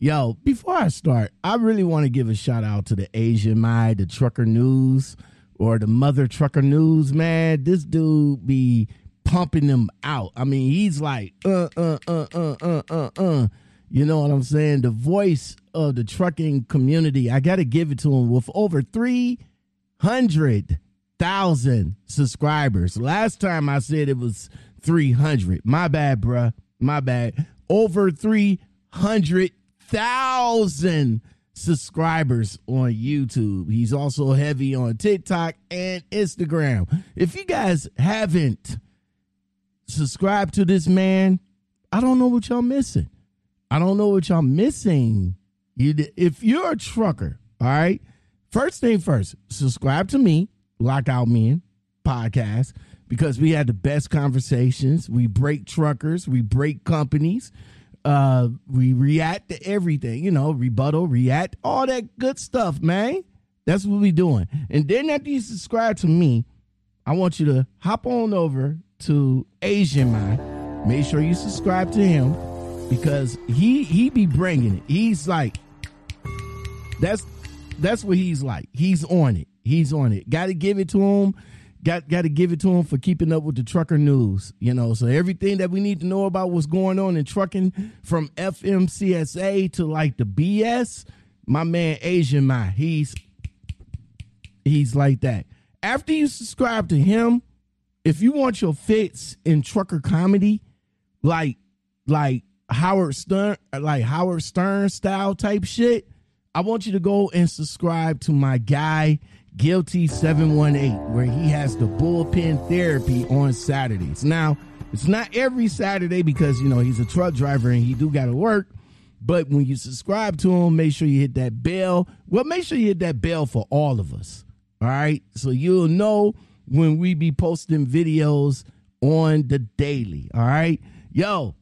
Yo, before I start, I really want to give a shout out to the Asian Mai, the Trucker News, or the Mother Trucker News, man. This dude be pumping them out. I mean, he's like, uh, uh, uh, uh, uh, uh, uh. You know what I'm saying? The voice of the trucking community. I got to give it to him with over 300,000 subscribers. Last time I said it was 300. My bad, bruh. My bad. Over 300,000 subscribers on YouTube. He's also heavy on TikTok and Instagram. If you guys haven't subscribed to this man, I don't know what y'all missing. I don't know what y'all missing. If you're a trucker, all right. First thing first, subscribe to me, Lockout Men podcast, because we had the best conversations. We break truckers, we break companies, uh, we react to everything. You know, rebuttal, react, all that good stuff, man. That's what we doing. And then after you subscribe to me, I want you to hop on over to Asian Man. Make sure you subscribe to him because he he be bringing it. He's like that's that's what he's like. He's on it. He's on it. Got to give it to him. Got got to give it to him for keeping up with the trucker news. You know, so everything that we need to know about what's going on in trucking, from FMCSA to like the BS. My man Asian Mai he's he's like that. After you subscribe to him, if you want your fits in trucker comedy, like like Howard Stern, like Howard Stern style type shit, I want you to go and subscribe to my guy Guilty 718, where he has the bullpen therapy on Saturdays. Now, it's not every Saturday because you know he's a truck driver and he do gotta work. But when you subscribe to him, make sure you hit that bell. Well, make sure you hit that bell for all of us. All right. So you'll know when we be posting videos on the daily. All right. Yo,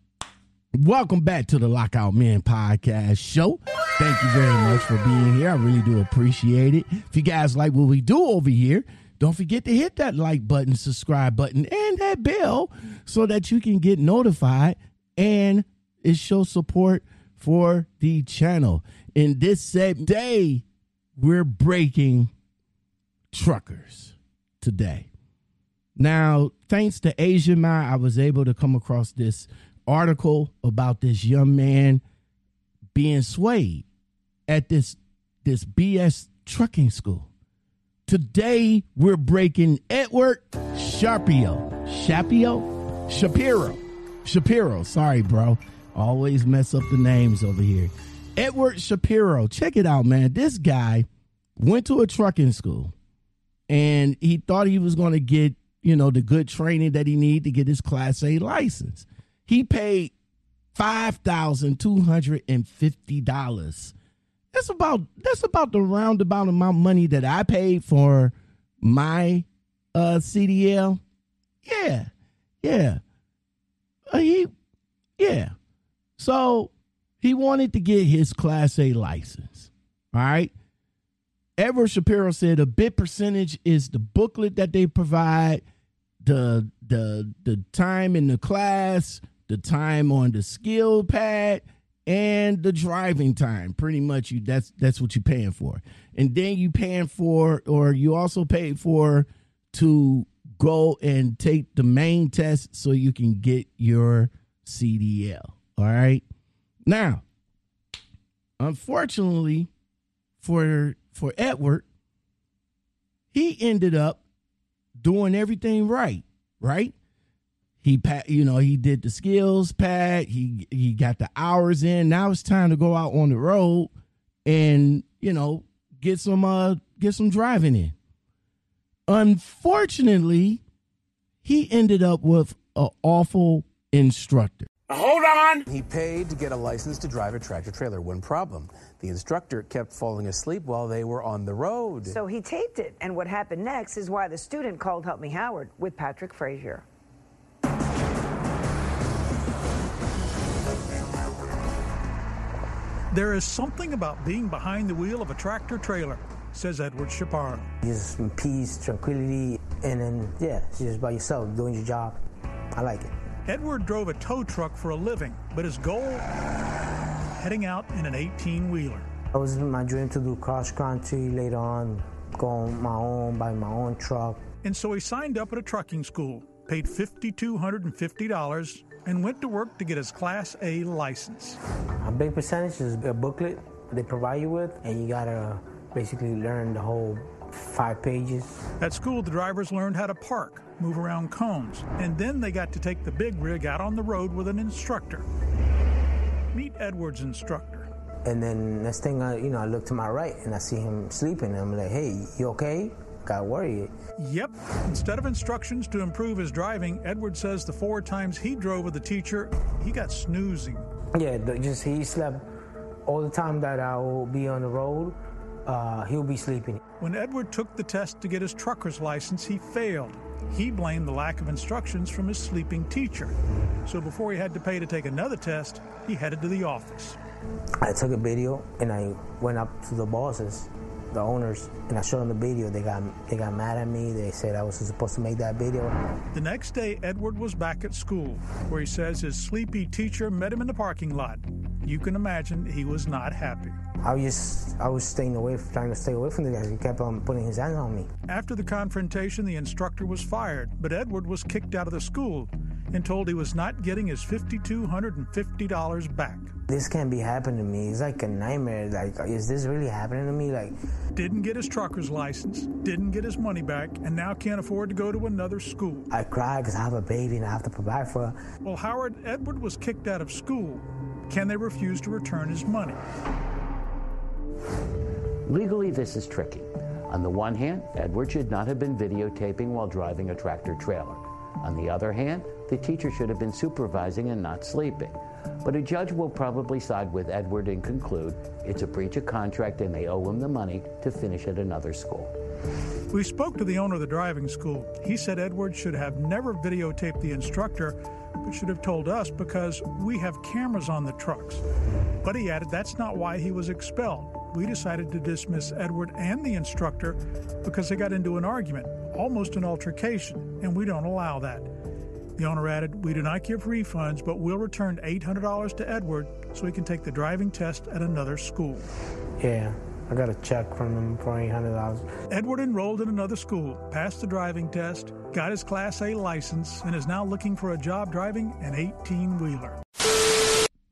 welcome back to the Lockout Men podcast show. Thank you very much for being here. I really do appreciate it. If you guys like what we do over here, don't forget to hit that like button, subscribe button, and that bell so that you can get notified and it shows support for the channel. In this same day, we're breaking truckers today. Now, thanks to Asia Mai, I was able to come across this article about this young man being swayed at this this BS trucking school. Today we're breaking Edward Sharpio. Shapio? Shapiro. Shapiro. Sorry, bro. Always mess up the names over here. Edward Shapiro. Check it out, man. This guy went to a trucking school and he thought he was going to get, you know, the good training that he needed to get his class A license. He paid $5,250 that's about that's about the roundabout amount of money that I paid for my uh CDL. Yeah. Yeah. Uh, he yeah. So he wanted to get his class A license. All right. Edward Shapiro said a bit percentage is the booklet that they provide, the the the time in the class, the time on the skill pad, and the driving time. Pretty much you that's that's what you're paying for. And then you paying for or you also pay for to go and take the main test so you can get your CDL. All right. Now, unfortunately for for Edward, he ended up doing everything right, right? He you know, he did the skills pad. He he got the hours in. Now it's time to go out on the road and you know get some uh get some driving in. Unfortunately, he ended up with an awful instructor. Hold on. He paid to get a license to drive a tractor trailer. One problem the instructor kept falling asleep while they were on the road. So he taped it. And what happened next is why the student called Help Me Howard with Patrick Fraser. There is something about being behind the wheel of a tractor trailer, says Edward Shapiro. Just some peace, tranquility, and then, yeah, just by yourself doing your job. I like it. Edward drove a tow truck for a living, but his goal heading out in an 18 wheeler. It was my dream to do cross country later on, go on my own, buy my own truck. And so he signed up at a trucking school, paid $5,250, and went to work to get his Class A license. A big percentage is a booklet they provide you with, and you gotta basically learn the whole five pages. At school, the drivers learned how to park, move around cones, and then they got to take the big rig out on the road with an instructor. Meet Edward's instructor. And then next thing I, you know, I look to my right and I see him sleeping. And I'm like, hey, you okay? Got worried. Yep. Instead of instructions to improve his driving, Edward says the four times he drove with the teacher, he got snoozing. Yeah, just he slept all the time that I will be on the road. Uh, he'll be sleeping. When Edward took the test to get his trucker's license, he failed. He blamed the lack of instructions from his sleeping teacher. So before he had to pay to take another test, he headed to the office. I took a video and I went up to the bosses, the owners, and I showed them the video. They got they got mad at me. They said I was supposed to make that video. The next day, Edward was back at school, where he says his sleepy teacher met him in the parking lot. You can imagine he was not happy. I was just I was staying away, trying to stay away from the guy. He kept on putting his hands on me. After the confrontation, the instructor was fired, but Edward was kicked out of the school and told he was not getting his $5,250 back. This can't be happening to me. It's like a nightmare. Like, is this really happening to me? Like, Didn't get his trucker's license, didn't get his money back, and now can't afford to go to another school. I cry because I have a baby and I have to provide for her. Well, Howard, Edward was kicked out of school. Can they refuse to return his money? Legally, this is tricky. On the one hand, Edward should not have been videotaping while driving a tractor trailer. On the other hand, the teacher should have been supervising and not sleeping. But a judge will probably side with Edward and conclude it's a breach of contract and they owe him the money to finish at another school. We spoke to the owner of the driving school. He said Edward should have never videotaped the instructor, but should have told us because we have cameras on the trucks. But he added that's not why he was expelled. We decided to dismiss Edward and the instructor because they got into an argument, almost an altercation, and we don't allow that. The owner added, We do not give refunds, but we'll return $800 to Edward so he can take the driving test at another school. Yeah, I got a check from him for $800. Edward enrolled in another school, passed the driving test, got his Class A license, and is now looking for a job driving an 18 wheeler.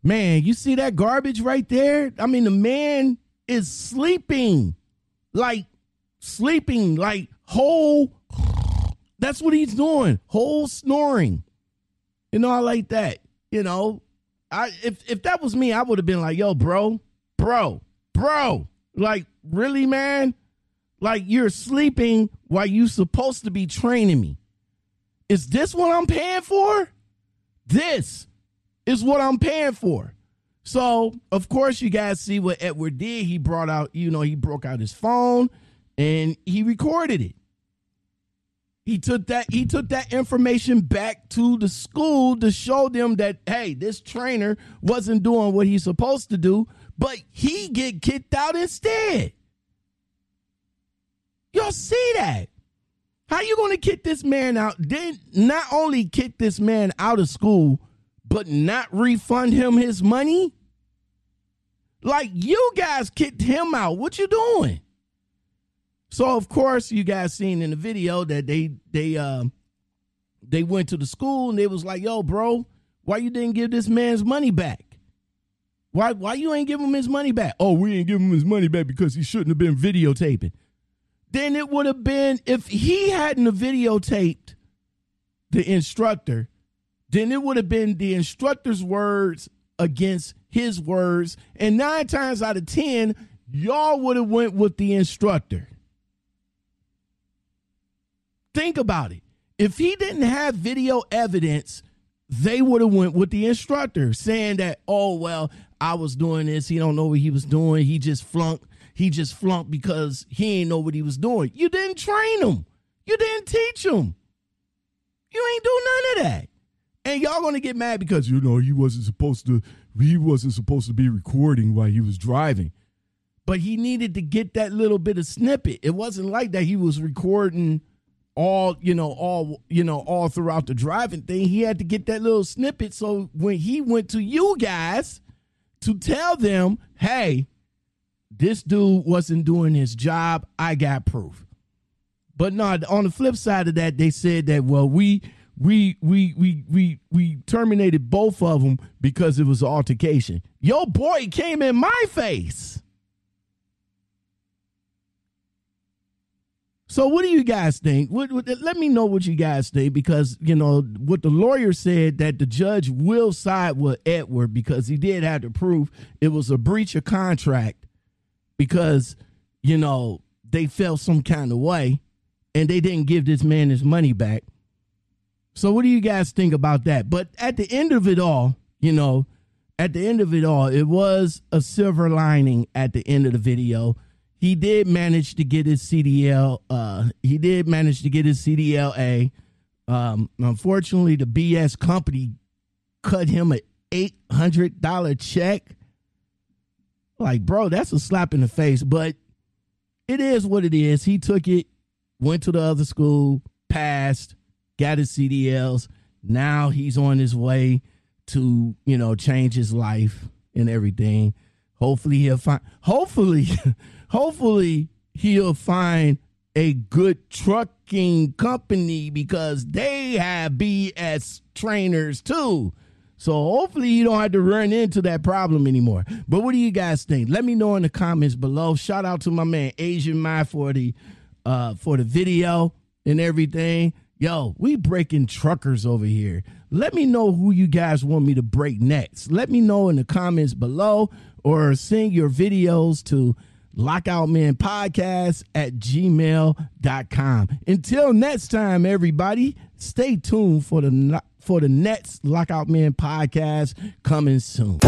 Man, you see that garbage right there? I mean, the man is sleeping, like sleeping, like whole. That's what he's doing, whole snoring. You know, I like that. You know, I if if that was me, I would have been like, "Yo, bro, bro, bro, like really, man, like you're sleeping while you supposed to be training me. Is this what I'm paying for? This is what I'm paying for." So, of course, you guys see what Edward did. He brought out, you know, he broke out his phone and he recorded it. He took that he took that information back to the school to show them that hey, this trainer wasn't doing what he's supposed to do, but he get kicked out instead. Y'all see that? How you going to kick this man out? Then not only kick this man out of school, but not refund him his money? Like you guys kicked him out. What you doing? So of course you guys seen in the video that they they um they went to the school and they was like, "Yo, bro, why you didn't give this man's money back? Why why you ain't give him his money back? Oh, we ain't give him his money back because he shouldn't have been videotaping. Then it would have been if he hadn't videotaped the instructor, then it would have been the instructor's words against his words, and nine times out of ten, y'all would have went with the instructor. Think about it. If he didn't have video evidence, they would have went with the instructor, saying that, oh well, I was doing this. He don't know what he was doing. He just flunked. He just flunked because he ain't know what he was doing. You didn't train him. You didn't teach him. You ain't do none of that. And y'all gonna get mad because you know he wasn't supposed to. He wasn't supposed to be recording while he was driving. But he needed to get that little bit of snippet. It wasn't like that he was recording all you know all you know all throughout the driving thing he had to get that little snippet so when he went to you guys to tell them, hey, this dude wasn't doing his job. I got proof. But no, on the flip side of that, they said that well, we we we we we we terminated both of them because it was an altercation. Your boy came in my face. So what do you guys think? What, what, let me know what you guys think because you know what the lawyer said that the judge will side with Edward because he did have to prove it was a breach of contract because you know they felt some kind of way and they didn't give this man his money back. So what do you guys think about that? But at the end of it all, you know, at the end of it all, it was a silver lining at the end of the video. He did manage to get his CDL. Uh, he did manage to get his CDLA. Um, unfortunately, the BS company cut him an eight hundred dollar check. Like, bro, that's a slap in the face. But it is what it is. He took it, went to the other school, passed got his CDLs. Now he's on his way to, you know, change his life and everything. Hopefully he'll find hopefully hopefully he'll find a good trucking company because they have BS trainers too. So hopefully you don't have to run into that problem anymore. But what do you guys think? Let me know in the comments below. Shout out to my man Asian Mai for the uh for the video and everything. Yo, we breaking truckers over here. Let me know who you guys want me to break next. Let me know in the comments below or send your videos to lockoutman podcast at gmail.com. Until next time, everybody, stay tuned for the for the next Lockout Man podcast coming soon.